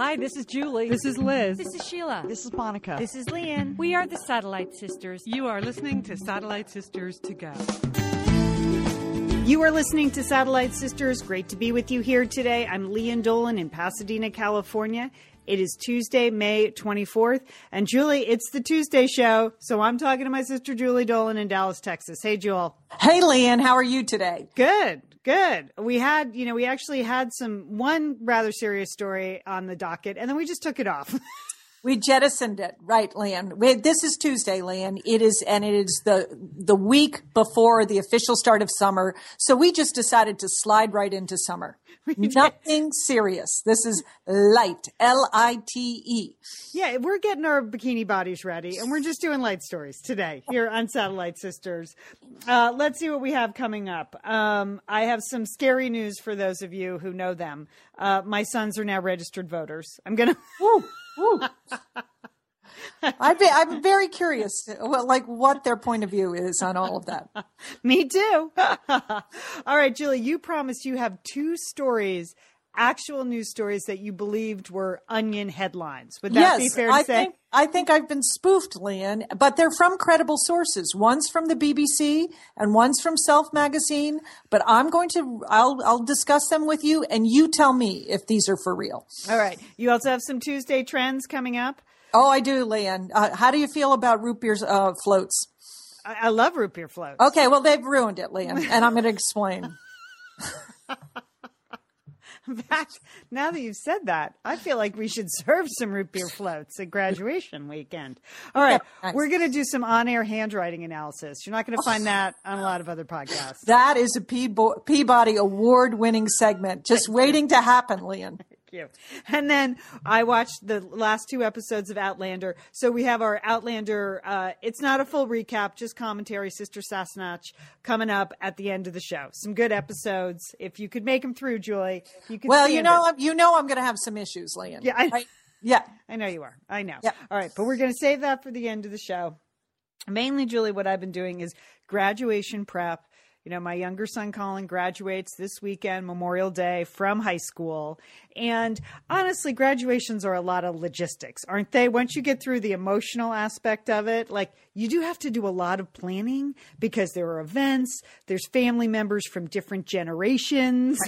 Hi, this is Julie. This is Liz. This is Sheila. This is Monica. This is Lian. We are the Satellite Sisters. You are listening to Satellite Sisters to Go. You are listening to Satellite Sisters. Great to be with you here today. I'm Lian Dolan in Pasadena, California. It is Tuesday, May 24th. And Julie, it's the Tuesday show. So I'm talking to my sister Julie Dolan in Dallas, Texas. Hey, Jewel. Hey, Lian. How are you today? Good. Good. We had, you know, we actually had some one rather serious story on the docket, and then we just took it off. We jettisoned it, right, Lian? We, this is Tuesday, Lian. It is, and it is the the week before the official start of summer. So we just decided to slide right into summer. Nothing serious. This is light, L I T E. Yeah, we're getting our bikini bodies ready, and we're just doing light stories today here on Satellite Sisters. Uh, let's see what we have coming up. Um, I have some scary news for those of you who know them. Uh, my sons are now registered voters. I'm gonna. I'd be, I'm very curious, like what their point of view is on all of that. Me too. all right, Julie, you promised you have two stories, actual news stories that you believed were Onion headlines. Would that yes, be fair to I say? Think, I think I've been spoofed, Lian, but they're from credible sources. One's from the BBC and one's from Self Magazine. But I'm going to, I'll, I'll discuss them with you, and you tell me if these are for real. All right. You also have some Tuesday trends coming up. Oh, I do, Lian. Uh, how do you feel about root beer uh, floats? I, I love root beer floats. Okay, well they've ruined it, Lian, and I'm going to explain. In fact, now that you've said that, I feel like we should serve some root beer floats at graduation weekend. All right, Yeah, nice. we're going to do some on-air handwriting analysis. You're not going to oh. find that on a lot of other podcasts. That is a Peabody award-winning segment, just waiting to happen, Lian. you. And then I watched the last two episodes of Outlander. So we have our Outlander. Uh, it's not a full recap, just commentary. Sister Sassenach coming up at the end of the show. Some good episodes. If you could make them through, Julie, you could. Well, you know. I'm, you know, I'm going to have some issues, Lian. Yeah, I- Right? yeah. I know you are. I know. Yeah. All right, but we're going to save that for the end of the show. Mainly, Julie, what I've been doing is graduation prep. You know, my younger son Colin graduates this weekend, Memorial Day, from high school. And honestly, graduations are a lot of logistics, aren't they? Once you get through the emotional aspect of it, like you do have to do a lot of planning because there are events, there's family members from different generations.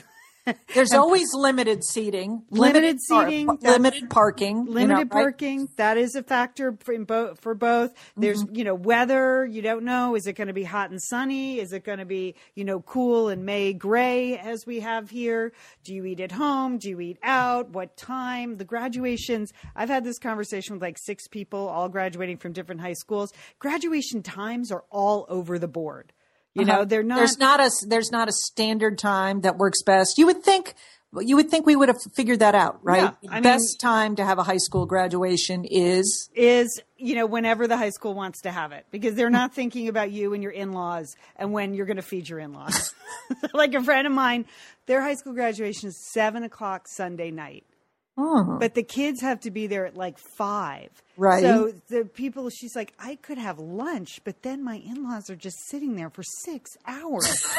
There's always limited seating, Limited par- seating, pa- that's- limited parking, you limited know, right? parking that is a factor for both for both. There's Mm-hmm. you know weather you don't know. Is it going to be hot and sunny? Is it going to be you know cool and may gray as we have here? Do you eat at home? Do you eat out? What time? The graduations. I've had this conversation with like six people all graduating from different high schools. Graduation times are all over the board you know they're not Uh-huh. There's not a there's not a standard time that works best. You would think you would think we would have figured that out, right? Yeah, I mean- best time to have a high school graduation is is you know whenever the high school wants to have it because they're not thinking about you and your in-laws and when you're going to feed your in-laws like a friend of mine their high school graduation is seven o'clock sunday night but the kids have to be there at like five Right. so the people she's like i could have lunch but then my in-laws are just sitting there for six hours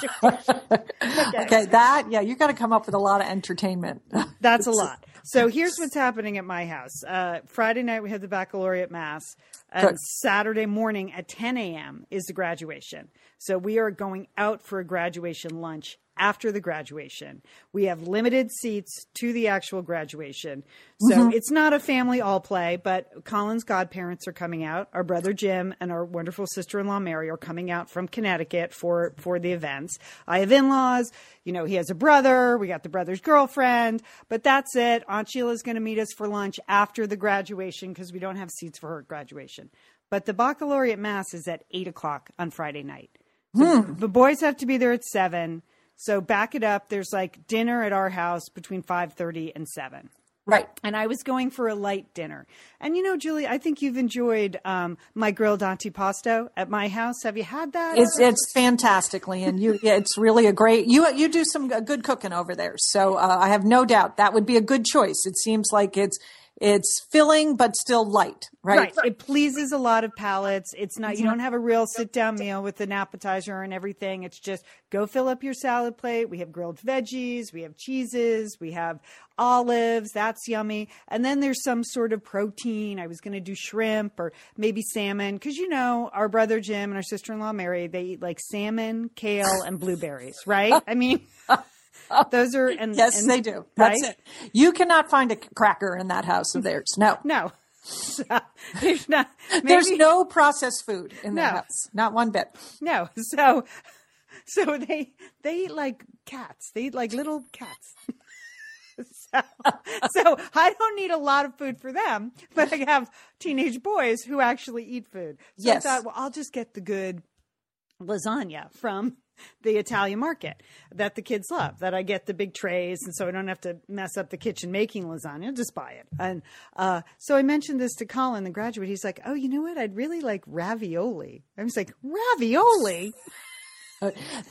okay. That yeah, you got to come up with a lot of entertainment. That's a lot. So here's what's happening at my house. Uh, Friday night we have the baccalaureate mass, and Good. Saturday morning at 10 a.m. is the graduation. So we are going out for a graduation lunch after the graduation. We have limited seats to the actual graduation. So mm-hmm. it's not a family all play, but Colin's godparents are coming out. Our brother Jim and our wonderful sister-in-law Mary are coming out from Connecticut for for the events. I have in-laws, you know, he has a brother, we got the brother's girlfriend, but that's it. Aunt Sheila's going to meet us for lunch after the graduation because we don't have seats for her graduation. But the baccalaureate mass is at eight o'clock on Friday night. So hmm. The boys have to be there at seven. So back it up. There's like dinner at our house between five thirty and seven. right. And I was going for a light dinner. And you know, Julie, I think you've enjoyed um, my grilled antipasto at my house. Have you had that? It's it's fantastically, and you it's really a great. You you do some good cooking over there, so uh, I have no doubt that would be a good choice. It seems like it's it's filling but still light, right? It pleases a lot of palates. It's not, you mm-hmm. don't have a real sit down meal with an appetizer and everything. It's just go fill up your salad plate. We have grilled veggies, we have cheeses, we have olives. That's yummy. And then there's some sort of protein. I was going to do shrimp or maybe salmon because, you know, our brother Jim and our sister in law Mary, they eat like salmon, kale, and blueberries, right? I mean, Oh. those are and yes, and- they do. That's right? it. You cannot find a cracker in that house of theirs. No, No, So, there's not. Maybe, there's no processed food in that No. house. Not one bit. no. So, so they they eat like cats. They eat like little cats. so, so I don't need a lot of food for them, but I have teenage boys who actually eat food. So Yes. I thought, well, I'll just get the good lasagna from the Italian market that the kids love. That I get the big trays, and so I don't have to mess up the kitchen making lasagna. Just buy it. And uh, so I mentioned this to Colin, the graduate. He's like, "Oh, you know what? I'd really like ravioli." I was like, "Ravioli."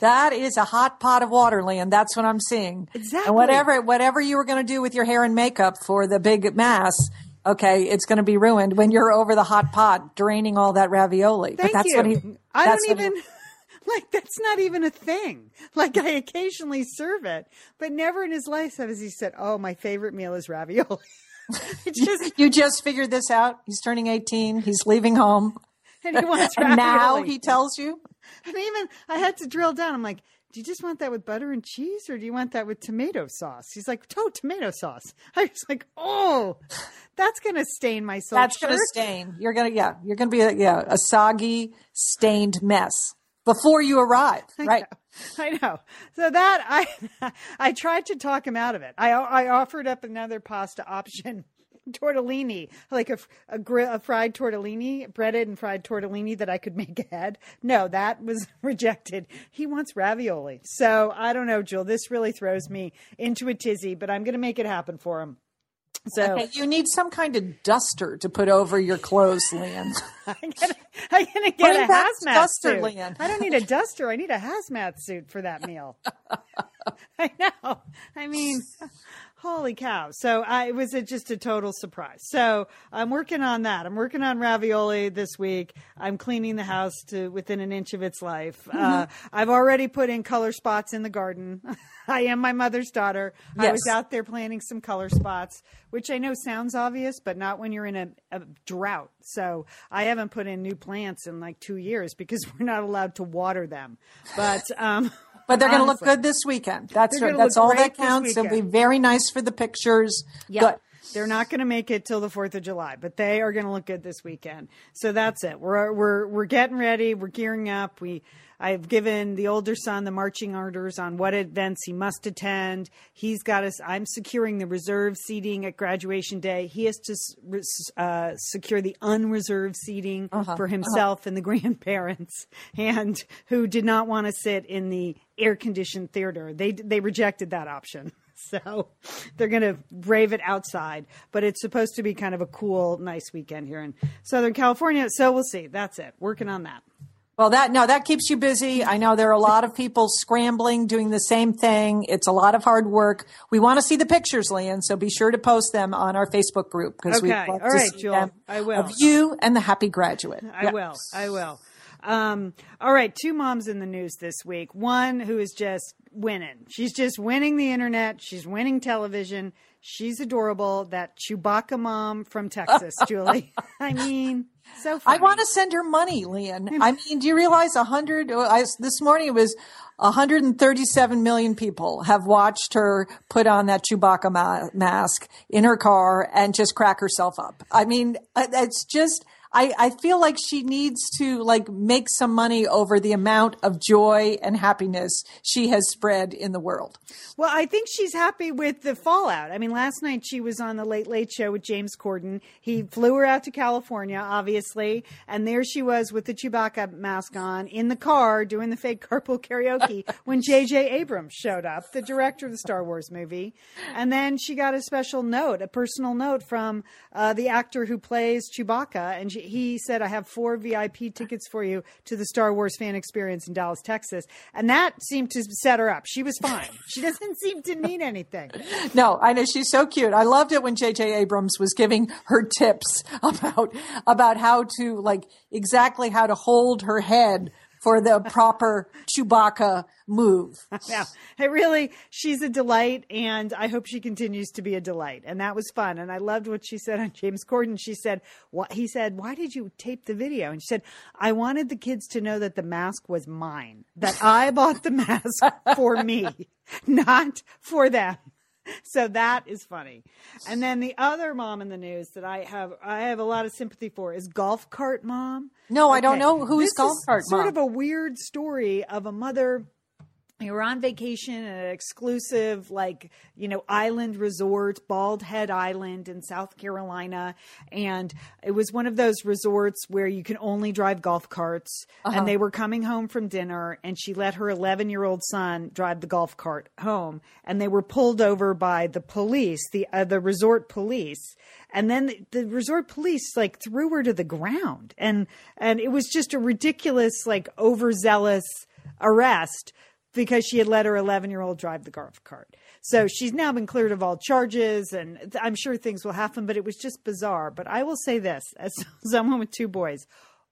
That is a hot pot of water, Lian. That's what I'm seeing. Exactly. And whatever whatever you were going to do with your hair and makeup for the big mass, okay, it's going to be ruined when you're over the hot pot draining all that ravioli. Thank but that's you. what he. I don't what he- even like. That's not even a thing. Like I occasionally serve it, but never in his life has he said, "Oh, my favorite meal is ravioli." just you just figured this out. He's turning 18. He's leaving home. and he wants And now ravioli. he tells you. And even I had to drill down. I'm like, do you just want that with butter and cheese or do you want that with tomato sauce? He's like, oh, tomato sauce. I was like, oh, that's going to stain my silk That's going to stain. You're going to, yeah, you're going to be, a, yeah, a soggy, stained mess before you arrive, right? I know. So that I, I tried to talk him out of it. I, I offered up another pasta option. Tortellini, like a, a, a fried tortellini, breaded and fried tortellini that I could make ahead. No, that was rejected. He wants ravioli. So I don't know, Jewel. This really throws me into a tizzy, but I'm going to make it happen for him. So Okay, you need some kind of duster to put over your clothes, Lian. I'm gonna, I'm gonna get Bring a hazmat duster, suit. Lian. I don't need a duster. I need a hazmat suit for that meal. I know. I mean, holy cow! So I it was a, just a total surprise. So I'm working on that. I'm working on ravioli this week. I'm cleaning the house to within an inch of its life. Uh, Mm-hmm. I've already put in color spots in the garden. I am my mother's daughter. I was out there planting some color spots, which I know sounds obvious, but not when you're in a, a drought. So I haven't put in new plants in like two years because we're not allowed to water them. But um, But they're going to look good this weekend. That's. That's all that counts. It'll be very nice for the pictures. Yeah. Good. They're not going to make it till the 4th of July, but they are going to look good this weekend. So that's it. We're we're we're getting ready, we're gearing up. We I've given the older son the marching orders on what events he must attend. He's got us I'm securing the reserve seating at graduation day. He has to uh, secure the unreserved seating for himself and the grandparents and who did not want to sit in the air conditioned theater. They they rejected that option. So they're going to brave it outside, but it's supposed to be kind of a cool, nice weekend here in Southern California. So we'll see. That's it. Working on that. Well, that no, that keeps you busy. I know there are a lot of people scrambling, doing the same thing. It's a lot of hard work. We want to see the pictures, Lian, so be sure to post them on our Facebook group because we Okay. love All to right, see Jewel. them I will. of you and the happy graduate. I Yeah. will. I will. Um, all right. Two moms in the news this week. One who is just winning. She's just winning the internet. She's winning television. She's adorable. That Chewbacca mom from Texas, Julie. I mean, so I want to send her money, Lian. I mean, do you realize a hundred? This morning it was 137 million people have watched her put on that Chewbacca ma- mask in her car and just crack herself up. I mean, uh, it's just. I, I feel like she needs to like make some money over the amount of joy and happiness she has spread in the world. Well, I think she's happy with the fallout. I mean, last night she was on the Late Late Show with James Corden. He flew her out to California, obviously, and there she was with the Chewbacca mask on in the car doing the fake carpool karaoke when J.J. Abrams showed up, the director of the Star Wars movie. And then she got a special note, a personal note from uh, the actor who plays Chewbacca, and she, he said, "I have four VIP tickets for you to the Star Wars fan experience in Dallas, Texas," and that seemed to set her up. She was fine. she doesn't seem to need anything. No, I know she's so cute. I loved it when J.J. Abrams was giving her tips about about how to like exactly how to hold her head for the proper Chewbacca move. Yeah, it really, she's a delight, and I hope she continues to be a delight. And that was fun. And I loved what she said on James Corden. She said, "What he said? Why did you tape the video?" And she said, "I wanted the kids to know that the mask was mine. That I bought the mask for me, not for them." so that is funny. And then the other mom in the news that I have I have a lot of sympathy for is golf cart mom. No, I don't know who's This golf is cart Sort of a weird story of a mother were on vacation at an exclusive, like, you know, island resort, Bald Head Island in South Carolina. And it was one of those resorts where you can only drive golf carts. And they were coming home from dinner, and she let her 11 year old son drive the golf cart home. And they were pulled over by the police, the, uh, the resort police. And then the, the resort police like threw her to the ground. And, and it was just a ridiculous, like, overzealous arrest because she had let her 11 year old drive the golf cart. So she's now been cleared of all charges, and I'm sure things will happen, but it was just bizarre. But I will say this as someone with two boys,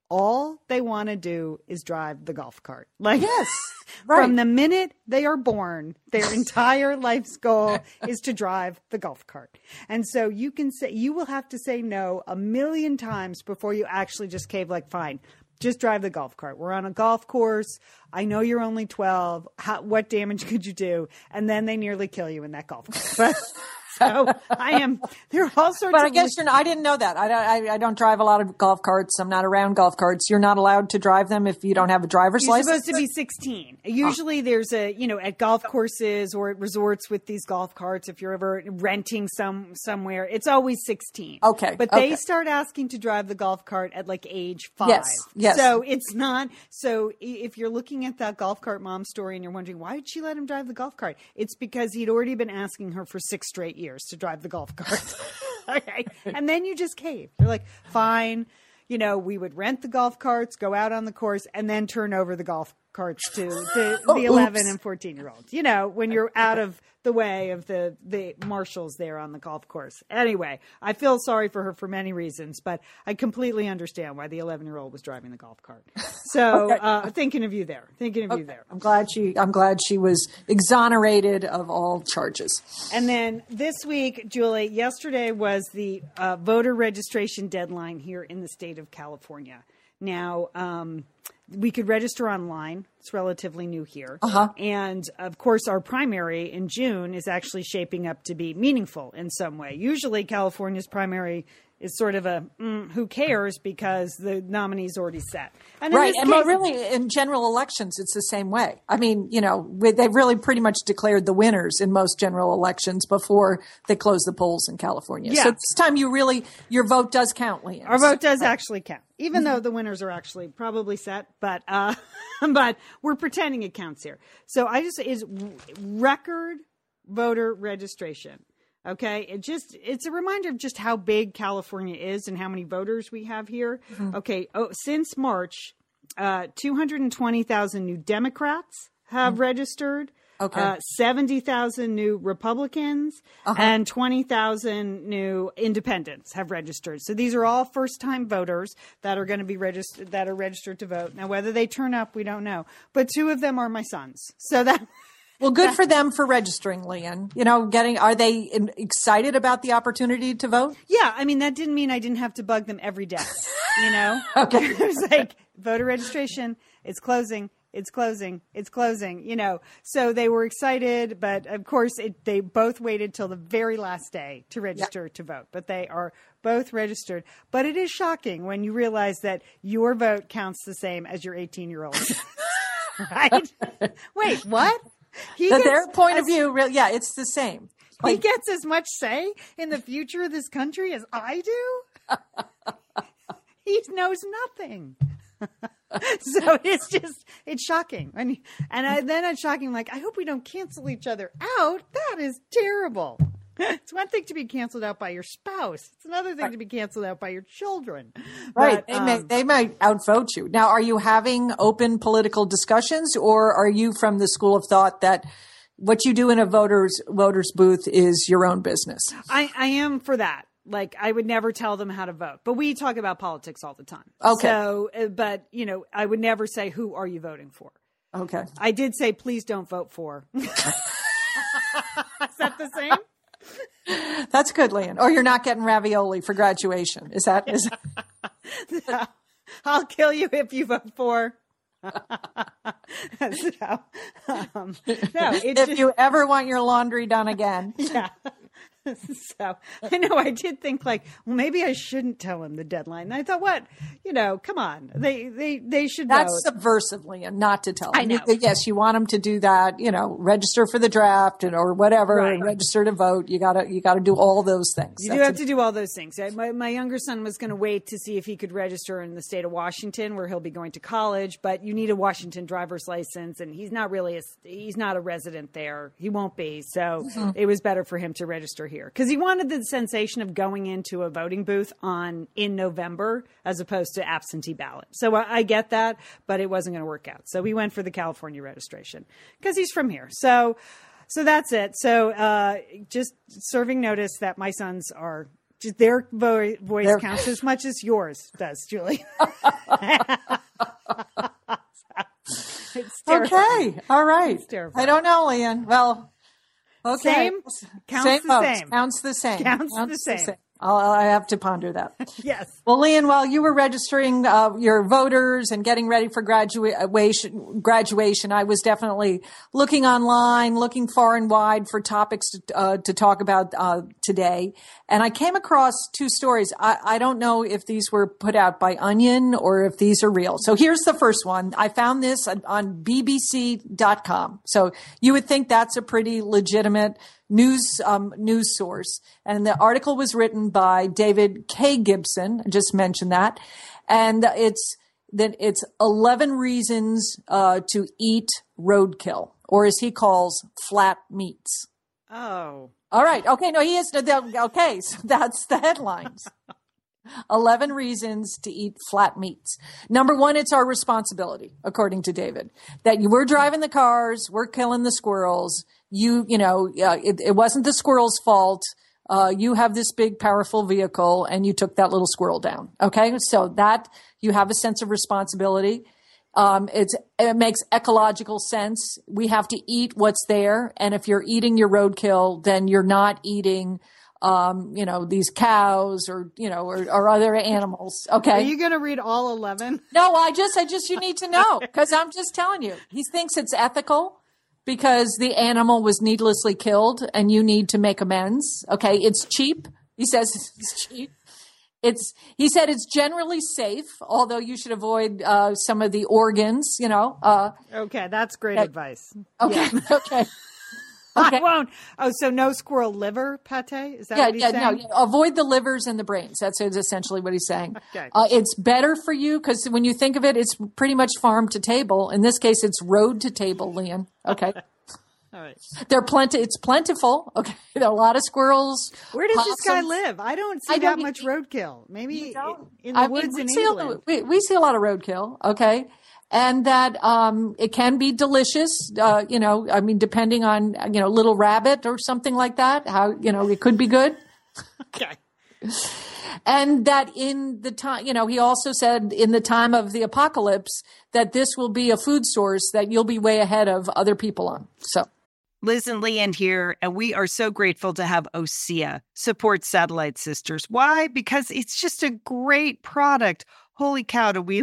all they want to do is drive the golf cart. Like, Yes, right. from the minute they are born, their entire life's goal is to drive the golf cart. And so you can say, you will have to say no a million times before you actually just cave, like, fine, just drive the golf cart. We're on a golf course. I know you're only 12. How, what damage could you do? And then they nearly kill you in that golf cart. So I am, there are all sorts But I of guess you're. Not, I didn't know that. I don't. I, I don't drive a lot of golf carts. I'm not around golf carts. You're not allowed to drive them if you don't have a driver's license? You're license. supposed to be 16. Usually there's a, you know, at golf courses or at resorts with these golf carts, if you're ever renting some somewhere, it's always 16. Okay, But they okay. start asking to drive the golf cart at like age five. Yes, yes. So it's not, so if you're looking at that golf cart mom story and you're wondering, why did she let him drive the golf cart? It's because he'd already been asking her for six straight years to drive the golf cart. okay. And then you just cave. You're like, fine. You know, we would rent the golf carts, go out on the course, and then turn over the golf carts to the, the 11 and 14 year olds. You know, when you're out of the way of the, the marshals there on the golf course. Anyway, I feel sorry for her for many reasons, but I completely understand why the 11 year old was driving the golf cart. So, uh, thinking of you there, thinking of you there. I'm glad she. I'm glad she was exonerated of all charges. And then this week, Julie, yesterday was the uh, voter registration deadline here in the state of California. Now, um, we could register online. It's relatively new here. Uh-huh. And of course, our primary in June is actually shaping up to be meaningful in some way. Usually, California's primary is sort of a mm, who cares because the nominee's already set. And Right, and case- really, in general elections, it's the same way. I mean, you know, they've really pretty much declared the winners in most general elections before they close the polls in California. Yeah. So this time, you really your vote does count, Lian. Our vote does actually count, even though the winners are actually probably set. But uh, but we're pretending it counts here. So I just is record voter registration. Okay, it just it's a reminder of just how big California is and how many voters we have here. Okay, oh, since March, uh, two hundred and twenty thousand new Democrats have registered. Okay. Uh, 70,000 new Republicans and 20,000 new independents have registered. So these are all first time voters that are going to be registered, that are registered to vote. Now, whether they turn up, we don't know. But two of them are my sons. So that, Well, good for them for registering, Lian. You know, getting are they excited about the opportunity to vote? yeah, I mean, that didn't mean I didn't have to bug them every day, you know? Okay. it was like voter registration, it's closing. It's closing. It's closing. You know, so they were excited, but of course, it, they both waited till the very last day to register to vote. But they are both registered. But it is shocking when you realize that your vote counts the same as your 18 year old. right? Wait, what? He That gets their point of view, really, yeah, it's the same. he gets as much say in the future of this country as I do. he knows nothing. so it's just it's shocking and and I, then it's shocking like i hope we don't cancel each other out that is terrible it's one thing to be canceled out by your spouse. It's another thing Right. to be canceled out by your children. Right. But, they, may, um, they might outvote you. Now, are you having open political discussions or are you from the school of thought that what you do in a voter's voters booth is your own business? I, I am for that. Like I would never tell them how to vote, but we talk about politics all the time. Okay. So, uh, but you know, I would never say who are you voting for. Okay. I did say please don't vote for. Is that the same? That's good, Lian. Or you're not getting ravioli for graduation. Is that, is, I'll kill you if you vote for. so, um, no, it if just, you ever want your laundry done again. yeah. so I know I did think like, well, maybe I shouldn't tell him the deadline. And I thought, what, you know, come on, they they they should That's vote. subversive, Lian, not to tell. I know. Yes, you want them to do that. You know, register for the draft and or whatever, Right. and register to vote. You gotta you gotta do all those things. You do That's have to do all those things. My, my younger son was going to wait to see if he could register in the state of Washington, where he'll be going to college. But you need a Washington driver's license, and he's not really a, he's not a resident there. He won't be. So Mm-hmm. it was better for him to register here because he wanted the sensation of going into a voting booth on in November as opposed to absentee ballot. So I, I get that, but it wasn't going to work out. So we went for the California registration because he's from here. So. So that's it. So uh, just serving notice that my sons are just their vo- voice They're- counts as much as yours does, Julie. it's. Okay. All right. I don't know, Lian. Well, okay. Same? Counts the votes. same. Counts the same. Counts the same. I'll, I have to ponder that. Yes. Well, Lian, while you were registering uh, your voters and getting ready for graduation, graduation, I was definitely looking online, looking far and wide for topics to, uh, to talk about uh, today. And I came across two stories. I, I don't know if these were put out by Onion or if these are real. So here's the first one. I found this on, on BBC.com. So you would think that's a pretty legitimate news um, news source. And the article was written by David K. Gibson. I just mentioned that, and it's that it's eleven reasons uh, to eat roadkill, or as he calls flat meats. Oh. All right. Okay. No, he is. Okay. So that's the headlines. 11 reasons to eat flat meats. Number one, it's our responsibility, according to David, that we're driving the cars, we're killing the squirrels. You, you know, uh, it, it wasn't the squirrel's fault. Uh, you have this big, powerful vehicle and you took that little squirrel down. Okay. So that you have a sense of responsibility. Um, it's, it makes ecological sense. We have to eat what's there. And if you're eating your roadkill, then you're not eating, um, you know, these cows or, you know, or, or other animals. Okay. Are you going to read all 11? No, I just, I just, you need to know because I'm just telling you. He thinks it's ethical because the animal was needlessly killed and you need to make amends. Okay. It's cheap. He says it's cheap. It's, he said it's generally safe, although you should avoid, uh, some of the organs, you know, uh, Okay, that's great Okay. advice. okay. Okay. I Okay. won't. Oh, so no squirrel liver pate? Is that Yeah, what he's yeah, saying? no, yeah, avoid the livers and the brains. That's essentially what he's saying. Okay. Uh, it's better for you because when you think of it, it's pretty much farm to table. In this case, it's road to table, Lian. Okay. All right. They're plenty. It's plentiful. Okay, there are a lot of squirrels. Where does this guy live? I don't see I that don't- much roadkill. Maybe in the I mean, woods we in see a- England. we, we see a lot of roadkill. Okay, and that um, it can be delicious. Uh, you know, I mean, depending on you know, little rabbit or something like that. How you know it could be good. Okay. and that in the time, you know, he also said in the time of the apocalypse that this will be a food source that you'll be way ahead of other people on. So. Liz and Lian here, and we are so grateful to have OSEA support Satellite Sisters. Why? Because it's just a great product. Holy cow, do we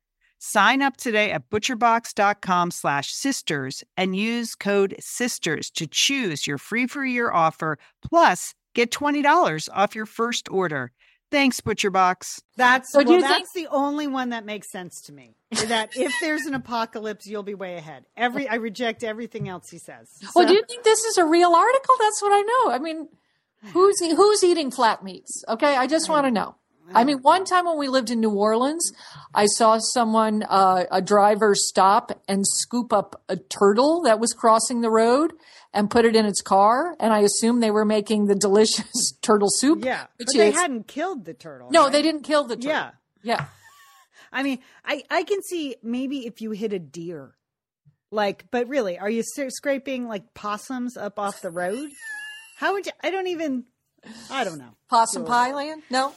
Sign up today at butcherbox.com slash sisters and use code sisters to choose your free for a year offer plus get $20 off your first order. Thanks, ButcherBox. That's So well, you think- that's the only one that makes sense to me. That if there's an apocalypse, you'll be way ahead. Every I reject everything else he says. Oh, well, So- do you think this is a real article? That's what I know. I mean, who's who's eating flat meats? Okay, I just want to know. I mean, one time when we lived in New Orleans, I saw someone, uh, a driver, stop and scoop up a turtle that was crossing the road and put it in its car, and I assume they were making the delicious turtle soup. yeah, but they is- hadn't killed the turtle. no, right? they didn't kill the turtle. Yeah, yeah. I mean, I I can see maybe if you hit a deer, like, but really, are you scraping like possums up off the road? How would you? I don't even. I don't know. Possum pie land? No,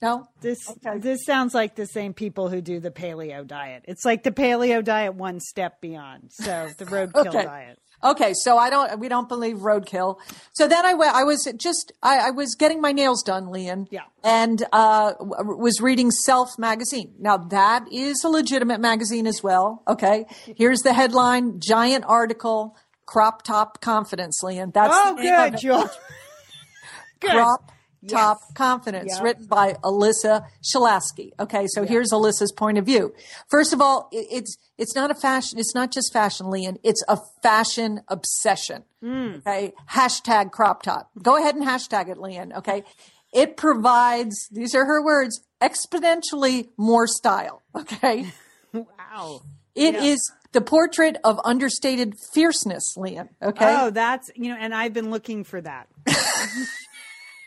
no. This this sounds like the same people who do the paleo diet. It's like the paleo diet one step beyond. So the roadkill Okay. diet. Okay, so I don't. We don't believe roadkill. So then I went. I was just. I, I was getting my nails done, Lian. Yeah. And uh, w- was reading Self magazine. Now that is a legitimate magazine as well. Okay. Here's the headline: giant article, crop top confidence, Lian. That's Oh, the name of good. Jewel. Good. Crop Top Yes. Confidence, Yeah. written by Alyssa Shalaski. Okay, so here's Alyssa's point of view. First of all, it's it's not a fashion. It's not just fashion, Lian. It's a fashion obsession. Mm. Okay, hashtag crop top. Go ahead and hashtag it, Lian. Okay, it provides. These are her words. Exponentially more style. Okay. Wow. It is the portrait of understated fierceness, Lian. Okay. Oh, that's you know, and I've been looking for that.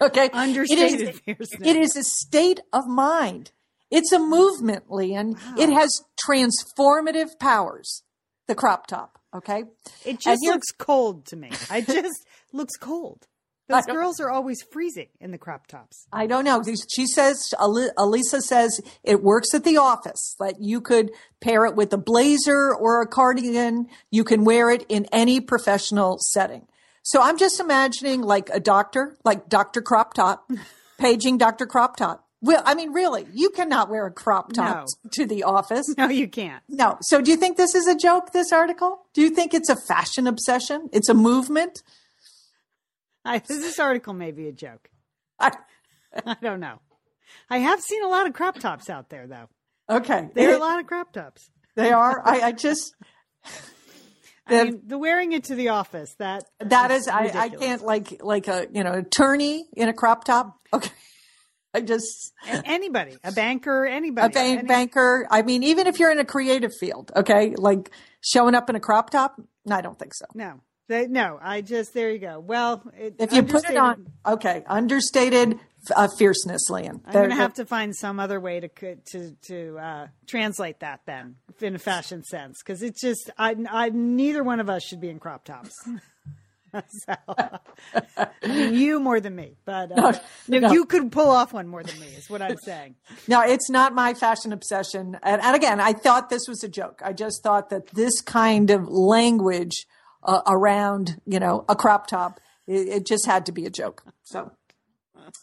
Okay. Understated It is, fierceness. it is a state of mind. It's a movement, Lian. It has transformative powers. The crop top. Okay. It just looks cold to me. I just looks cold. Those girls are always freezing in the crop tops. I don't know. She says, Alyssa says it works at the office, that you could pair it with a blazer or a cardigan. You can wear it in any professional setting. So I'm just imagining like a doctor, like Dr. Crop Top, paging Dr. Crop Top. Well, I mean, really, you cannot wear a crop top No. to the office. No, you can't. No. So do you think this is a joke, this article? Do you think it's a fashion obsession? It's a movement? I, this article may be a joke. I, I don't know. I have seen a lot of crop tops out there, though. okay. There are a lot of crop tops. They are. I, I just, I mean, the wearing it to the office that That is, I, I can't like like a you know attorney in a crop top. Okay, I just anybody, a banker, anybody, a bank any- banker. I mean, even if you're in a creative field, okay, like showing up in a crop top. No, I don't think so. No, they, no. I just there you go. Well, it, If you put it on, okay, understated uh, fierceness, Lian. I'm going to have to find some other way to to to uh, translate that then in a fashion sense because it's just I, I neither one of us should be in crop tops. so, I mean, you more than me, but uh, no, no. you could pull off one more than me. Is what I'm saying. No, it's not my fashion obsession. And, and again, I thought this was a joke. I just thought that this kind of language uh, around, you know, a crop top, it, it just had to be a joke. So,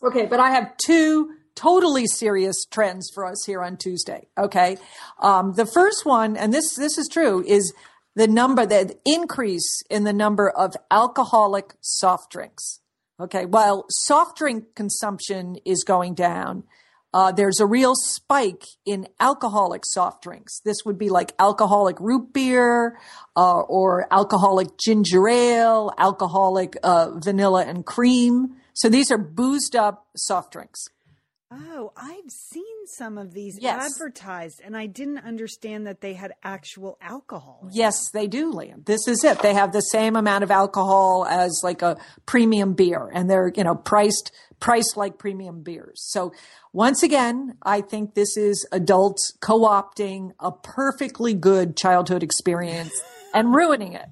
okay, but I have two totally serious trends for us here on Tuesday. Okay, um, the first one, and this this is true, is the number, the increase in the number of alcoholic soft drinks. Okay, while soft drink consumption is going down, uh, there's a real spike in alcoholic soft drinks. This would be like alcoholic root beer uh, or alcoholic ginger ale, alcoholic uh, vanilla and cream. So these are boozed up soft drinks. Oh, I've seen some of these Yes. advertised, and I didn't understand that they had actual alcohol. Yes, they do, Lian. This is it. They have the same amount of alcohol as like a premium beer and they're, you know, priced, priced like premium beers. So once again, I think this is adults co-opting a perfectly good childhood experience and ruining it.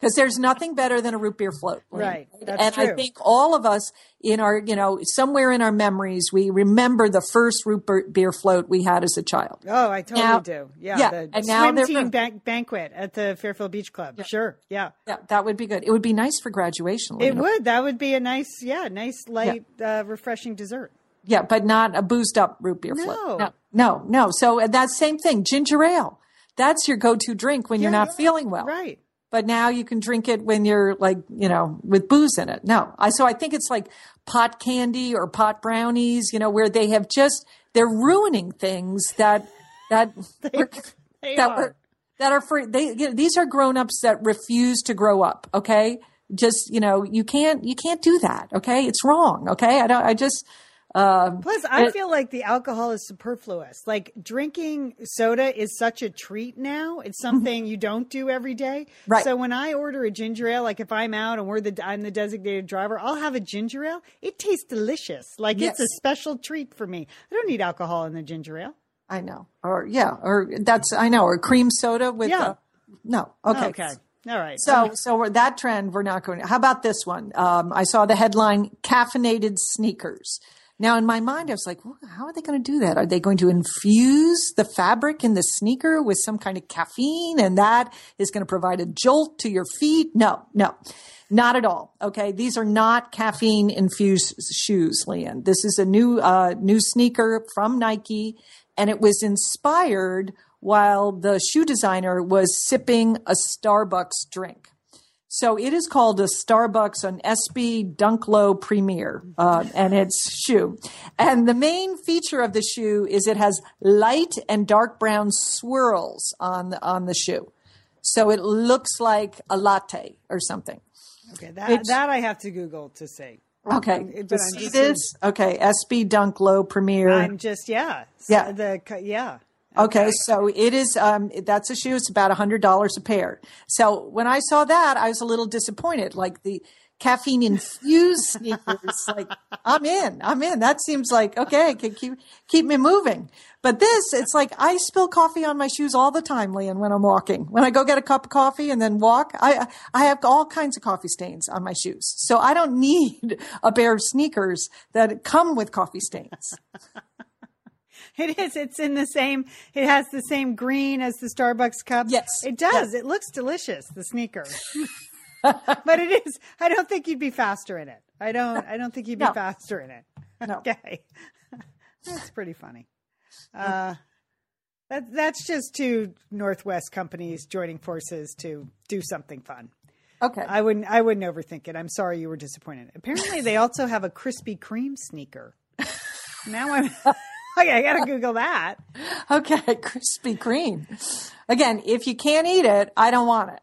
Because there's nothing better than a root beer float. Right. That's and I think all of us in our, you know, somewhere in our memories, we remember the first root beer- float we had as a child. Oh, I totally Now- do. Yeah, yeah, the and now swim they're- team ban- banquet at the Fairfield Beach Club. Sure, yeah, Yeah, that would be good. It would be nice for graduation. it would. That would be a nice, yeah, nice light, uh, refreshing dessert. Yeah, but not a boozed up root beer No. float. No, no, no. So uh, that same thing, ginger ale. That's your go-to drink when you're not yeah. feeling well. Right. But now you can drink it when you're like, you know, with booze in it. No, I so I think it's like pot candy or pot brownies, you know, where they have just they're ruining things that that were, they that are. were that are for they you know, these are grown-ups that refuse to grow up, okay? Just, you know, you can't you can't do that, okay? It's wrong, okay? I don't I just um Plus, I it- feel like the alcohol is superfluous. Like drinking soda is such a treat now. It's something you don't do every day. Mm-hmm. Right. So when I order a ginger ale, like if I'm out and we're the I'm the designated driver, I'll have a ginger ale. It tastes delicious. Like it's a special treat for me. I don't need alcohol in the ginger ale. I know. Or yeah, or that's I know, or cream soda with Yeah. uh, no. Okay. Okay. All right. So so we're, that trend we're not going. How about this one? Um, I saw the headline: caffeinated sneakers. Now in my mind, I was like, how are they going to do that? Are they going to infuse the fabric in the sneaker with some kind of caffeine, and that is going to provide a jolt to your feet? No, no. Not at all. Okay, these are not caffeine infused shoes, Lian. This is a new uh, new sneaker from Nike, and it was inspired while the shoe designer was sipping a Starbucks drink. So it is called a Starbucks an SB Dunk Low Premier, uh, and it's shoe. And the main feature of the shoe is it has light and dark brown swirls on the, on the shoe. So it looks like a latte or something. okay, that it's- that I have to Google to see. Okay, But you see just- this? Okay, SB Dunk Low Premier. I'm just yeah. Yeah. The yeah. Okay, so it is. Um, that's a shoe. It's about a hundred dollars a pair. So when I saw that, I was a little disappointed. Like the caffeine infused sneakers, like I'm in. I'm in. That seems like okay, can keep keep me moving. But this, it's like I spill coffee on my shoes all the time, Lian, when I'm walking. When I go get a cup of coffee and then walk, I I have all kinds of coffee stains on my shoes. So I don't need a pair of sneakers that come with coffee stains. It is. It's in the same. It has the same green as the Starbucks cup. Yes. it does. It looks delicious. The sneaker, but it is. I don't think you'd be faster in it. I don't. I don't think you'd be No. faster in it. No. Okay, that's pretty funny. Uh, that that's just two Northwest companies joining forces to do something fun. Okay. I wouldn't. I wouldn't overthink it. I'm sorry you were disappointed. Apparently, they also have a Krispy Kreme sneaker. Now I'm. Okay, I gotta Google that. Okay, Krispy Kreme. Again, if you can't eat it, I don't want it.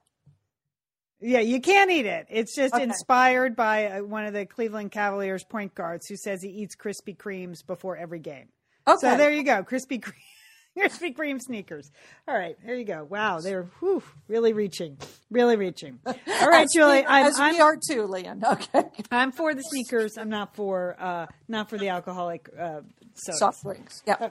Yeah, you can't eat it. It's just Okay. inspired by uh, one of the Cleveland Cavaliers point guards who says he eats Krispy Kremes before every game. Okay. So there you go, Krispy Kreme, Krispy Kreme sneakers. All right, there you go. Wow, they're whew, really reaching, really reaching. All right, As Julie, we- I'm, as I'm, we are too, Lian. Okay. I'm for the sneakers. I'm not for uh, not for the alcoholic uh, sodas. Soft drinks. Yeah.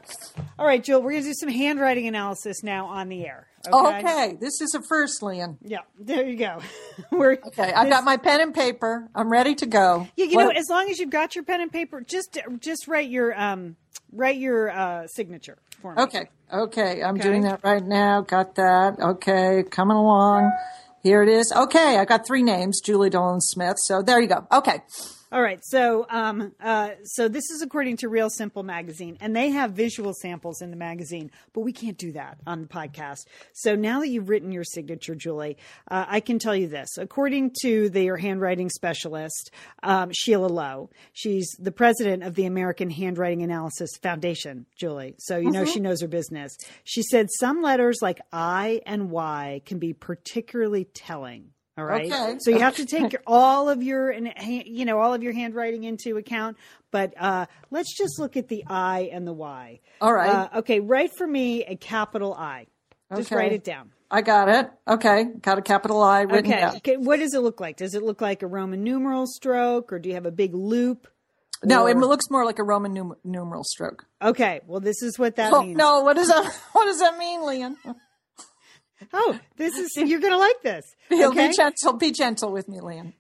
All right, Jill, we're gonna do some handwriting analysis now on the air. Okay. This is a first, Lian. Yeah, there you go. we're Okay. I've got my pen and paper. I'm ready to go. Yeah, you What- know, as long as you've got your pen and paper, just just write your um write your uh signature for me. Okay. Okay. I'm Okay. doing that right now. Got that. Okay. Coming along. Here it is. Okay. I got three names, Julie Dolan Smith. So there you go. Okay. All right. So um uh so this is according to Real Simple magazine and they have visual samples in the magazine, but we can't do that on the podcast. So now that you've written your signature, Julie, uh, I can tell you this. According to their handwriting specialist, um, Sheila Lowe, she's the president of the American Handwriting Analysis Foundation, Julie. So you know she knows her business. She said some letters like I and Y can be particularly telling. All right. Okay. So you have to take all of your, and you know, all of your handwriting into account. But uh, let's just look at the I and the Y. All right. Uh, okay. Write for me a capital I. Just Okay. write it down. I got it. Okay. Got a capital I written Okay. down. okay. What does it look like? Does it look like a Roman numeral stroke, or do you have a big loop? No, it looks more like a Roman num- numeral stroke. Okay. Well, this is what that Oh, means. no. What does that, what does that mean, Lian? Oh, this is you're gonna like this. He'll Okay. Be gentle. Be gentle with me, Lian.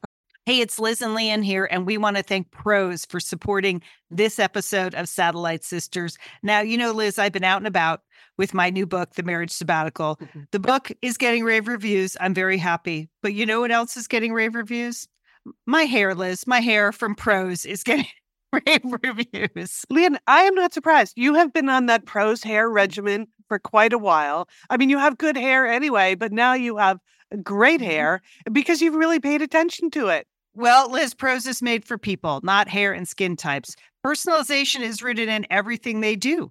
Hey, it's Liz and Lian here, and we want to thank Prose for supporting this episode of Satellite Sisters. Now, you know, Liz, I've been out and about with my new book, The Marriage Sabbatical. Mm-hmm. The book is getting rave reviews. I'm very happy. But you know what else is getting rave reviews? My hair, Liz, my hair from Prose is getting rave reviews. Lian, I am not surprised. You have been on that Prose hair regimen for quite a while. I mean, you have good hair anyway, but now you have uh, great mm-hmm. hair because you've really paid attention to it. Well, Liz, Prose is made for people, not hair and skin types. Personalization is rooted in everything they do,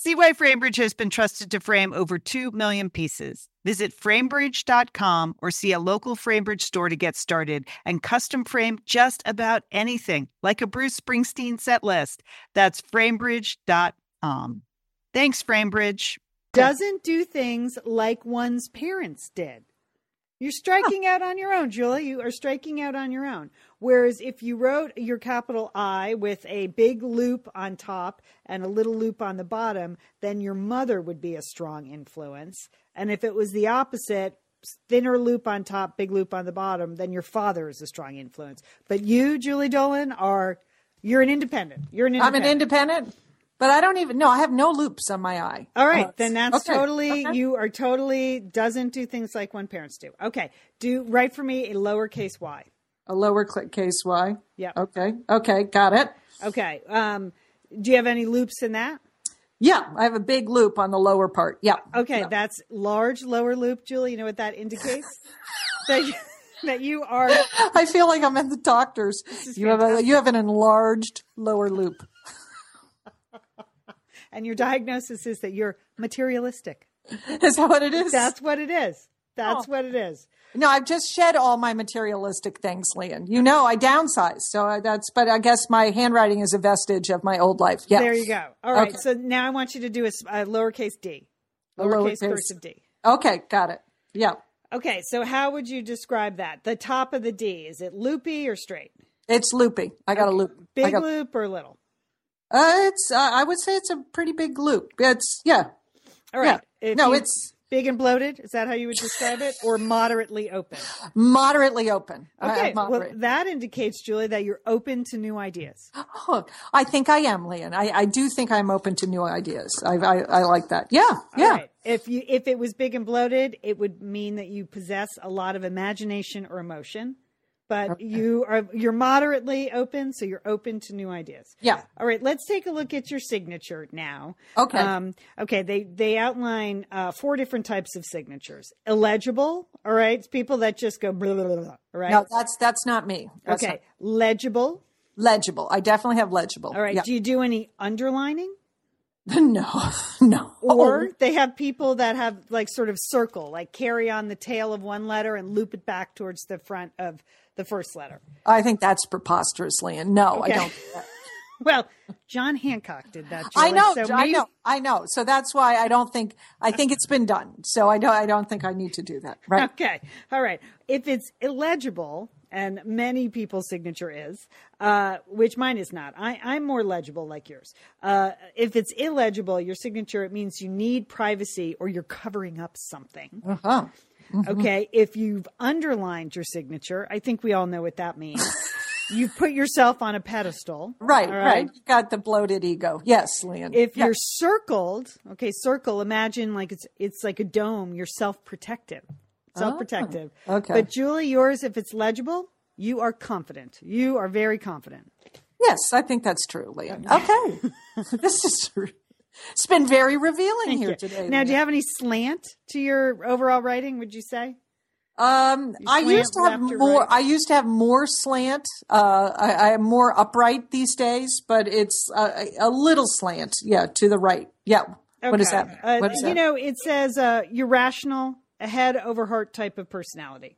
See why Framebridge has been trusted to frame over 2 million pieces. Visit framebridge.com or see a local Framebridge store to get started and custom frame just about anything, like a Bruce Springsteen set list. That's framebridge.com. Thanks, Framebridge. Doesn't do things like one's parents did. You're striking out on your own, Julie. You are striking out on your own. Whereas if you wrote your capital I with a big loop on top and a little loop on the bottom, then your mother would be a strong influence. And if it was the opposite, thinner loop on top, big loop on the bottom, then your father is a strong influence. But you, Julie Dolan, are you're an independent. You're an independent. I'm an independent, but I don't even know. I have no loops on my eye. All right, then that's okay, totally okay. you are totally doesn't do things like when parents do. Okay, do write for me a lowercase y. a lower click case Y. Yeah. Okay. Okay. Got it. Okay. Um, do you have any loops in that? Yeah, I have a big loop on the lower part. Yeah. Okay, that's large lower loop, Julie. You know what that indicates? that, you, that you are I feel like I'm in the doctor's. You have a you have an enlarged lower loop. and your diagnosis is that you're materialistic. Is that what it is? That's what it is. That's Oh. what it is. No, I've just shed all my materialistic things, Lian. You know, I downsized, so I, that's. But I guess my handwriting is a vestige of my old life. Yeah. There you go. All right. Okay. So now I want you to do a lowercase d, A lowercase lowercase. cursive d. Okay, got it. Yeah, Okay, so how would you describe that? The top of the D is it loopy or straight? it's loopy. I got a loop. Big got, loop or little? Uh, it's. Uh, I would say it's a pretty big loop. It's yeah. All right. Yeah. No, you- it's big and bloated. Is that how you would describe it, or moderately open? moderately open. Okay, I'm well that indicates, Julie, that you're open to new ideas. Oh, I think I am, Lian. I, I do think I'm open to new ideas. I, I, I like that. Yeah, yeah. All right. If you if it was big and bloated, it would mean that you possess a lot of imagination or emotion. But you are you're moderately open, so you're open to new ideas. Yeah. All right, let's take a look at your signature now. Okay. Um, okay. They they outline uh, four different types of signatures. Illegible. All right. It's people that just go blah blah blah. blah, All right. No, that's that's not me. That's okay. not- Legible. legible. I definitely have legible. All right. Yeah. Do you do any underlining? no, no. Or they have people that have like sort of circle, like carry on the tail of one letter and loop it back towards the front of the first letter. I think that's preposterous, Lian. No, Okay. I don't. do. Well, John Hancock did that. I know, so I maybe- know, I know. So that's why I don't think. I think it's been done. So I don't. I don't think I need to do that. Right. Okay. All right. If it's illegible, and many people's signature is, uh, which mine is not. I, I'm more legible like yours. Uh, if it's illegible, your signature, it means you need privacy or you're covering up something. Uh-huh. Mm-hmm. Okay. If you've underlined your signature, I think we all know what that means. You've put yourself on a pedestal. Right, Right. You got the bloated ego. Yes, Lian. If you're circled, okay, circle, imagine like it's it's like a dome, you're self-protective. Self-protective. Oh, okay. But Julie, yours if it's legible, you are confident. You are very confident. Yes, I think that's true, Lian. Okay. this is it's been very revealing here Yeah. today. Now, do you have any slant to your overall writing? Would you say? Um, I used to have more. right? I used to have more slant. Uh, I, I am more upright these days, but it's uh, a little slant. Yeah, to the right. Yeah. What is that? Uh, what is you that? know, it says uh, you're rational, a head over heart type of personality.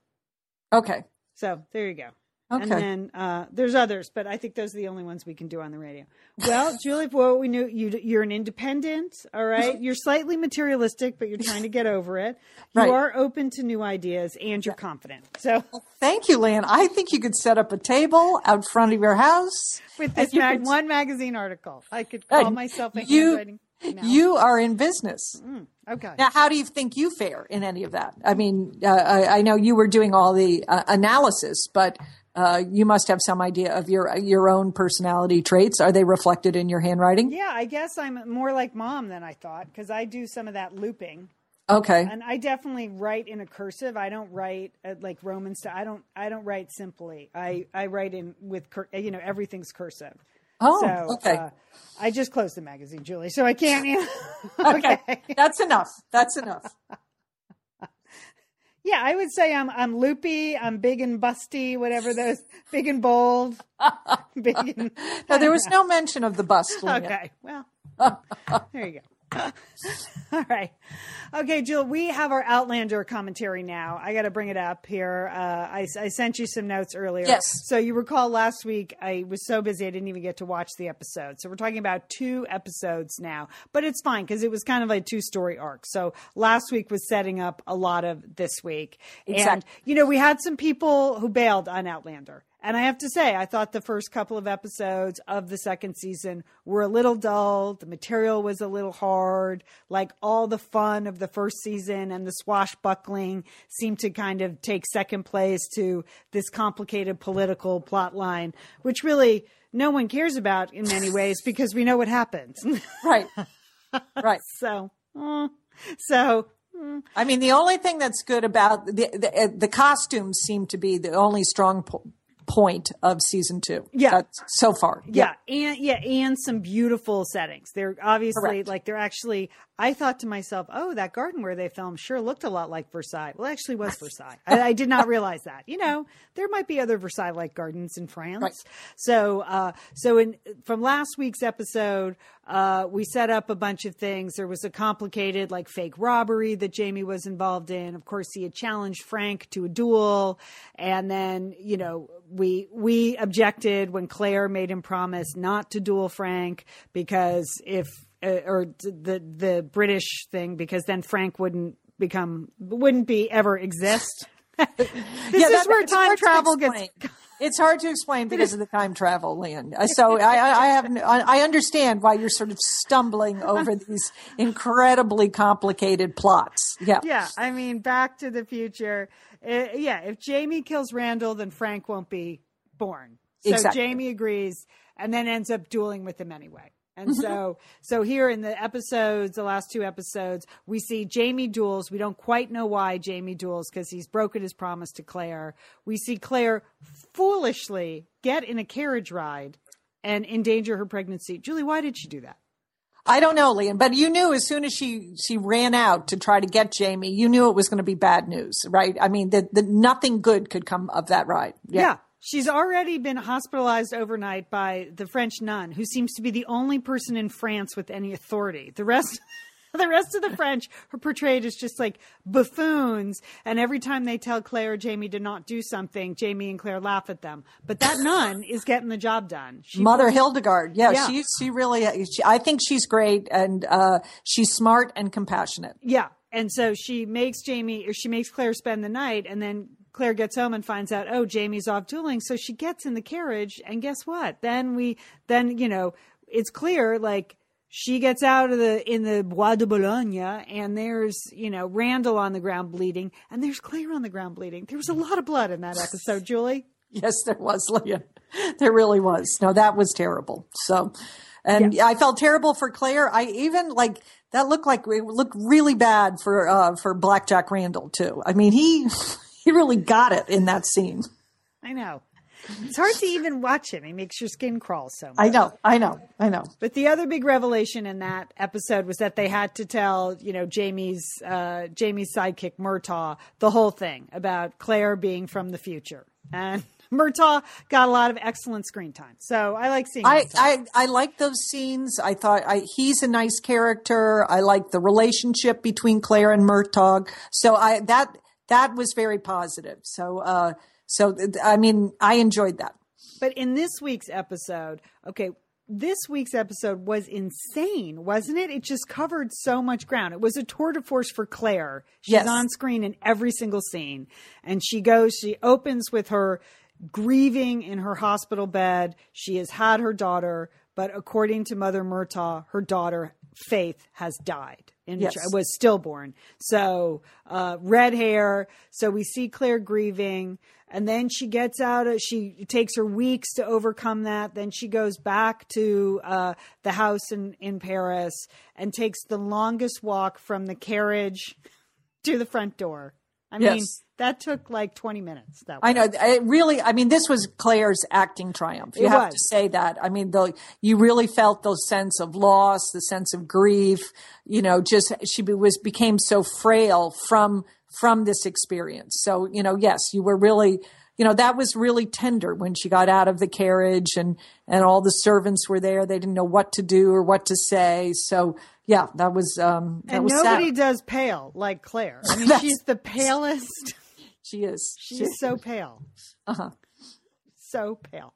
okay. So there you go. Okay. And then uh, there's others, but I think those are the only ones we can do on the radio. Well, Julie, well, we knew you, you're an independent. All right, you're slightly materialistic, but you're trying to get over it. You Right. are open to new ideas, and you're confident. So Thank you, Lan. I think you could set up a table out front of your house. with this mag- could- one magazine article, I could call myself a you- handwriting. No. You are in business. okay? Now, how do you think you fare in any of that? I mean, uh, I, I know you were doing all the uh, analysis, but uh, you must have some idea of your your own personality traits. Are they reflected in your handwriting? Yeah, I guess I'm more like mom than I thought because I do some of that looping. Okay. and I definitely write in a cursive. I don't write uh, like Roman style. I don't. I don't write simply. I I write in with cur- you know everything's cursive. Oh, so, okay. Uh, I just closed the magazine, Julie, so I can't. okay. That's enough. That's enough. Yeah, I would say I'm I'm loopy. I'm big and busty. Whatever those big and bold. big and No, there was no mention of the bust. Okay. Well, there you go. All right. Okay, Jill, we have our Outlander commentary now. I got to bring it up here. Uh, I, I sent you some notes earlier. Yes. So you recall last week I was so busy I didn't even get to watch the episode. So we're talking about two episodes now, but it's fine because it was kind of a two story arc. So last week was setting up a lot of this week. And, you know, we had some people who bailed on Outlander. And I have to say, I thought the first couple of episodes of the second season were a little dull. The material was a little hard. Like all the fun of the first season and the swashbuckling seemed to kind of take second place to this complicated political plot line, which really no one cares about in many ways because we know what happens. Right. Right. so, uh, so I mean, the only thing that's good about the the, uh, the costumes seem to be the only strong po- point of season two. Yeah. That's so far. Yeah, and yeah, and some beautiful settings. They're obviously Correct. like they're actually. I thought to myself, oh, that garden where they filmed sure looked a lot like Versailles. Well, it actually was Versailles. I, I did not realize that. You know, there might be other Versailles-like gardens in France. Right. So, uh, so in from last week's episode, uh, we set up a bunch of things. There was a complicated like fake robbery that Jamie was involved in. Of course, he had challenged Frank to a duel, and then you know we we objected when Claire made him promise not to duel Frank because if uh, or the the British thing because then Frank wouldn't become wouldn't be ever exist. this Yeah, is that- where time travel gets. It's hard to explain because of the time travel, Lynn. Uh, So I, I, I have, I understand why you're sort of stumbling over these incredibly complicated plots. Yeah. yeah, I mean, Back to the Future. Uh, yeah, if Jamie kills Randall, then Frank won't be born. So Exactly. Jamie agrees, and then ends up dueling with him anyway. And so, so here in the episodes, the last two episodes, we see Jamie duels. We don't quite know why Jamie duels because he's broken his promise to Claire. We see Claire foolishly get in a carriage ride and endanger her pregnancy. Julie, why did she do that? I don't know, Liam, but you knew as soon as she she ran out to try to get Jamie, you knew it was going to be bad news, right? I mean, that that nothing good could come of that ride. Yeah. She's already been hospitalized overnight by the French nun, who seems to be the only person in France with any authority. The rest, the rest of the French are portrayed as just like buffoons. And every time they tell Claire or Jamie to not do something, Jamie and Claire laugh at them. But that nun is getting the job done. She Mother Hildegard, yeah, Yeah. she she really, she, I think she's great, and uh, she's smart and compassionate. Yeah. And so she makes Jamie or she makes Claire spend the night and then Claire gets home and finds out, oh, Jamie's off dueling. So she gets in the carriage and guess what? Then we then, you know, it's clear like she gets out of the in the Bois de Boulogne and there's, you know, Randall on the ground bleeding and there's Claire on the ground bleeding. There was a lot of blood in that episode, Julie. Yes, there was, Leah. There really was. No, that was terrible. So, and I felt terrible for Claire. I even like that looked like it looked really bad for uh, for Black Jack Randall too. I mean, he he really got it in that scene. I know. It's hard to even watch him. He makes your skin crawl so much. I know, I know, I know. But the other big revelation in that episode was that they had to tell, you know, Jamie's uh, Jamie's sidekick Murtagh the whole thing about Claire being from the future, and Murtagh got a lot of excellent screen time. So I like seeing. I, I, I like those scenes. I thought I, he's a nice character. I like the relationship between Claire and Murtagh. So I that that was very positive. So uh, so I mean I enjoyed that. But in this week's episode, okay, this week's episode was insane, wasn't it? It just covered so much ground. It was a tour de force for Claire. She's Yes. on screen in every single scene. And she goes, she opens with her grieving in her hospital bed. She has had her daughter, but according to Mother Murtagh, her daughter, Faith, has died. And Yes. was stillborn. So, uh, red hair. So we see Claire grieving. And then she gets out of, she takes her weeks to overcome that. Then she goes back to, uh, the house in, in Paris and takes the longest walk from the carriage to the front door. I mean, Yes. That took like 20 minutes. That I know. It really, I mean, this was Claire's acting triumph. You It have was. to say that. I mean, the, you really felt the sense of loss, the sense of grief. You know, just she was became so frail from from this experience. So, you know, yes, you were really, you know, that was really tender when she got out of the carriage and and all the servants were there. They didn't know what to do or what to say. So, yeah, that was um that and was nobody sad. does pale like Claire. I mean, she's the palest. She is. She's so pale. Uh-huh. So pale.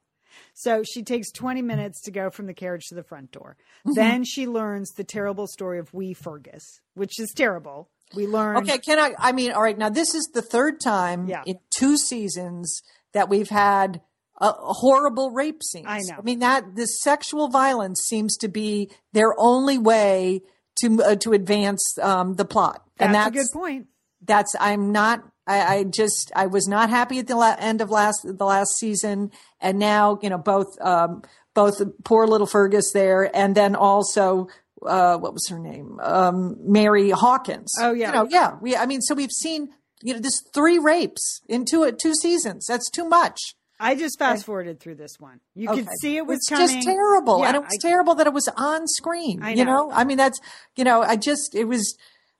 So she takes 20 minutes to go from the carriage to the front door. Mm-hmm. Then she learns the terrible story of Wee Fergus, which is terrible. We learn. Okay, can I? I mean, all right. Now this is the third time Yeah. in two seasons that we've had a, a horrible rape scenes. I know. I mean that the sexual violence seems to be their only way to uh, to advance um, the plot, That's, and a good point. that's I'm not. I, I just I was not happy at the la- end of last the last season, and now you know both um, both poor little Fergus there, and then also uh, what was her name, um, Mary Hawkins. Oh, yeah. you know, yeah. We I mean, so we've seen you know this three rapes in two two seasons. That's too much. I just fast forwarded through this one. You could Okay. see it was it's coming. just terrible, Yeah, and it was I- terrible that it was on screen. I You know. know, I mean, that's you know, I just it was.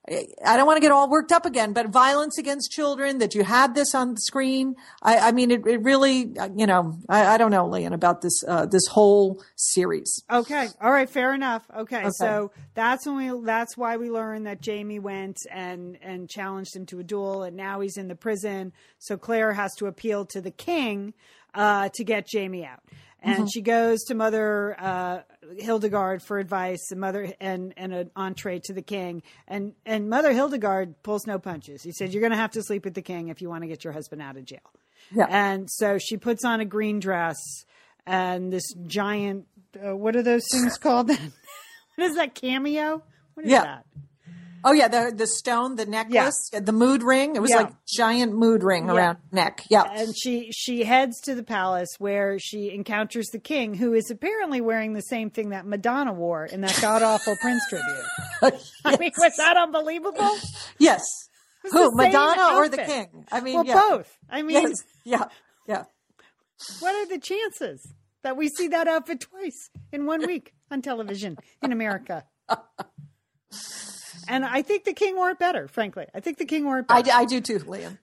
I don't want to get all worked up again, but violence against children that you had this on the screen. I, I mean, it, it really, you know, I, I don't know, Lian, about this uh, this whole series. Okay. All right. Fair enough. Okay. Okay. So that's when we. That's why we learned that Jamie went and and challenged him to a duel, and now he's in the prison. So Claire has to appeal to the king uh, to get Jamie out, and she goes to Mother uh, Hildegard for advice, and Mother and and an entree to the king, and and Mother Hildegard pulls no punches. He said, "You're going to have to sleep with the king if you want to get your husband out of jail." Yeah. And so she puts on a green dress and this giant, uh, what are those things called? what is that cameo? What is Yeah. that? Oh yeah, the the stone, the necklace, the mood ring. It was Yeah. like giant mood ring Yeah. around neck. Yeah, And she she heads to the palace where she encounters the king, who is apparently wearing the same thing that Madonna wore in that god awful Prince tribute. I mean, was that unbelievable? yes. Who, Madonna or the king? I mean, Well, yeah. both. I mean, Yes. Yeah, yeah. what are the chances that we see that outfit twice in one week on television in America? And I think the king wore it better, frankly. I think the king wore it better. I do too, Liam.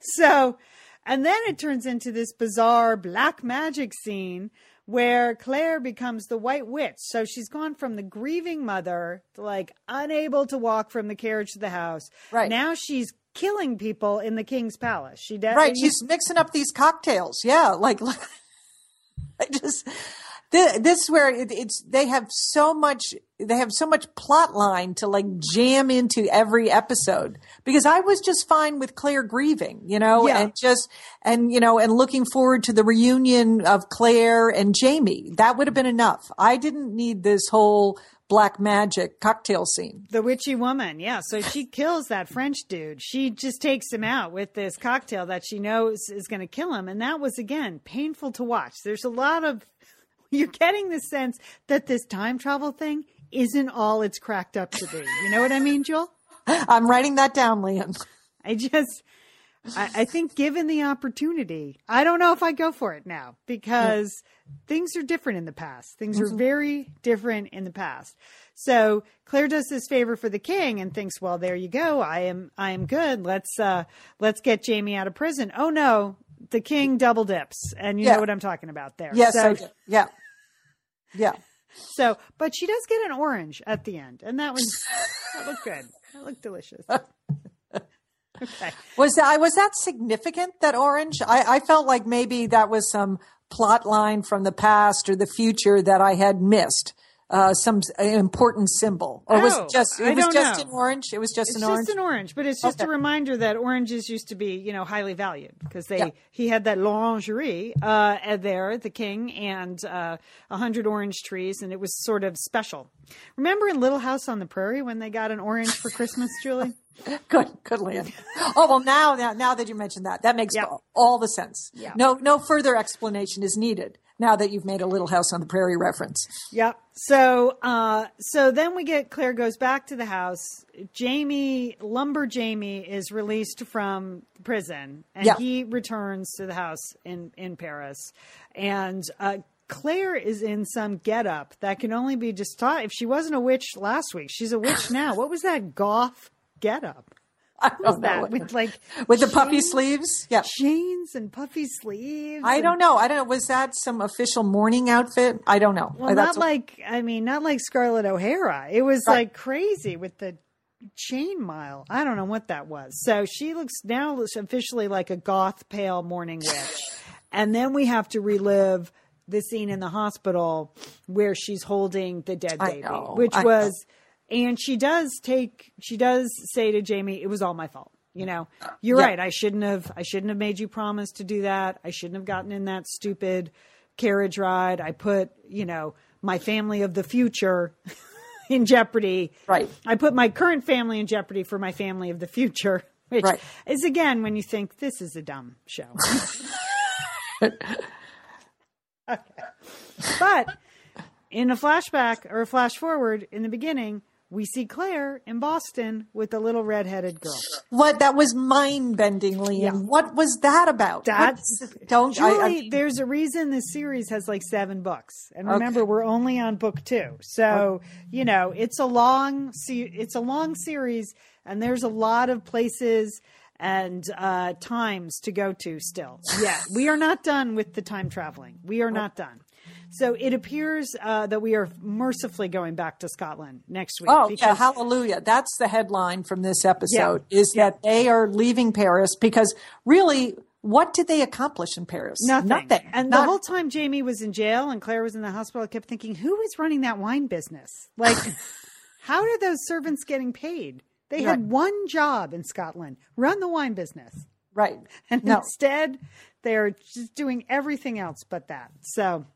So, and then it turns into this bizarre black magic scene where Claire becomes the white witch. So she's gone from the grieving mother to like unable to walk from the carriage to the house. Right. Now she's killing people in the king's palace. She does. Right, she's mixing up these cocktails. Yeah, like, I just this, this is where it, it's they have so much they have so much plot line to like jam into every episode because I was just fine with Claire grieving, you know, Yeah. and just and you know and looking forward to the reunion of Claire and Jamie. That would have been enough. I didn't need this whole black magic cocktail scene. The witchy woman, yeah. So she kills that French dude. She just takes him out with this cocktail that she knows is going to kill him. And that was, again, painful to watch. There's a lot of, you're getting the sense that this time travel thing isn't all it's cracked up to be. You know what I mean, Joel? I'm writing that down, Liam. I just, I, I think given the opportunity, I don't know if I go for it now because things are different in the past. Things Mm-hmm. are very different in the past. So Claire does this favor for the king and thinks, well, there you go. I am, I am good. Let's, uh, let's get Jamie out of prison. Oh no, the king double dips. And you Yeah. know what I'm talking about there. Yes, So. Yeah. Yeah. so, but she does get an orange at the end. And that was, that looked good. That looked delicious. Okay. Was that was that significant? That orange? I, I felt like maybe that was some plot line from the past or the future that I had missed. Uh, some important symbol, or was Oh, it just I it was just know. an orange? It was just It's an just orange. an orange, but it's just a reminder that oranges used to be, you know, highly valued because they Yeah. he had that l'orangerie uh, there, the king, and uh, a hundred orange trees, and it was sort of special. Remember in Little House on the Prairie when they got an orange for Christmas, Julie? Good, good, land. Oh well, now, now, now that you mentioned that, that makes Yeah. all, all the sense. Yeah. No, no further explanation is needed now that you've made a Little House on the Prairie reference. Yep. So, uh, so then we get Claire goes back to the house. Jamie, Lumber Jamie, is released from prison, and Yeah. he returns to the house in in Paris, and. Uh, Claire is in some getup that can only be just taught. If she wasn't a witch last week, she's a witch now. What was that goth getup? I What was don't that know. with like With the puffy sleeves? Yeah. chains and puffy sleeves? I and- don't know. I don't know. Was that some official mourning outfit? I don't know. Well, That's not like I mean, not like Scarlett O'Hara. It was Right. like crazy with the chain mile. I don't know what that was. So she looks now looks officially like a goth pale mourning witch. and then we have to relive the scene in the hospital where she's holding the dead baby, which I know. And she does take she does say to Jamie, it was all my fault. You know, you're Yeah. right. I shouldn't have I shouldn't have made you promise to do that. I shouldn't have gotten in that stupid carriage ride. I put, you know, my family of the future in jeopardy. Right. I put my current family in jeopardy for my family of the future, which Right. is again when you think this is a dumb show. okay. But in a flashback or a flash forward in the beginning, we see Claire in Boston with the little redheaded girl. What that was mind bending, Liam. Yeah. What was that about? That's What- don't I- Julie, I, there's a reason this series has like seven books, and remember we're only on book two, so you know it's a long it's a long series, and there's a lot of places and uh, times to go to still. Yeah, we are not done with the time traveling. We are not done. So it appears uh, that we are mercifully going back to Scotland next week. Oh, yeah, hallelujah. That's the headline from this episode is that they are leaving Paris because really, what did they accomplish in Paris? Nothing. And Not- the whole time Jamie was in jail and Claire was in the hospital, I kept thinking, who is running that wine business? Like, how are those servants getting paid? They Right. had one job in Scotland run the wine business. right. And No. instead, they're just doing everything else but that. So,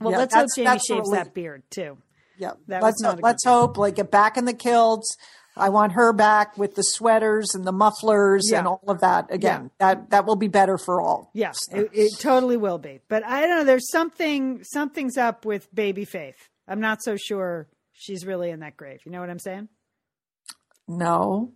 well, Yeah, let's hope Jamie shaves really- that beard too. Yeah. That let's let's hope like get back in the kilts. I want her back with the sweaters and the mufflers and all of that again. That that will be better for all. Yeah, it, it totally will be. But I don't know. There's something, something's up with baby Faith. I'm not so sure she's really in that grave. You know what I'm saying? No.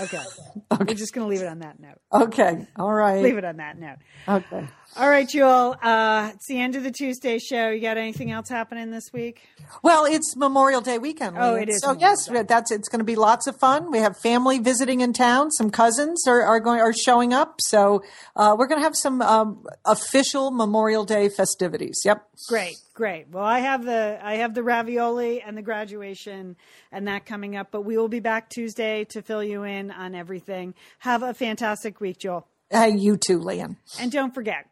Okay. We're just going to leave it on that note. okay. All right. Leave it on that note. Okay. All right, Jewel. Uh, it's the end of the Tuesday show. You got anything else happening this week? Well, it's Memorial Day weekend. Oh, it is So Memorial yes, Day. that's it's going to be lots of fun. We have family visiting in town. Some cousins are, are going are showing up. So uh, we're going to have some um, official Memorial Day festivities. Yep. Great, great. Well, I have the I have the ravioli and the graduation and that coming up, but we will be back Tuesday to fill you in on everything. Have a fantastic week, Joel. Uh, you too, Liam. And don't forget,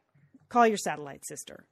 call your satellite sister.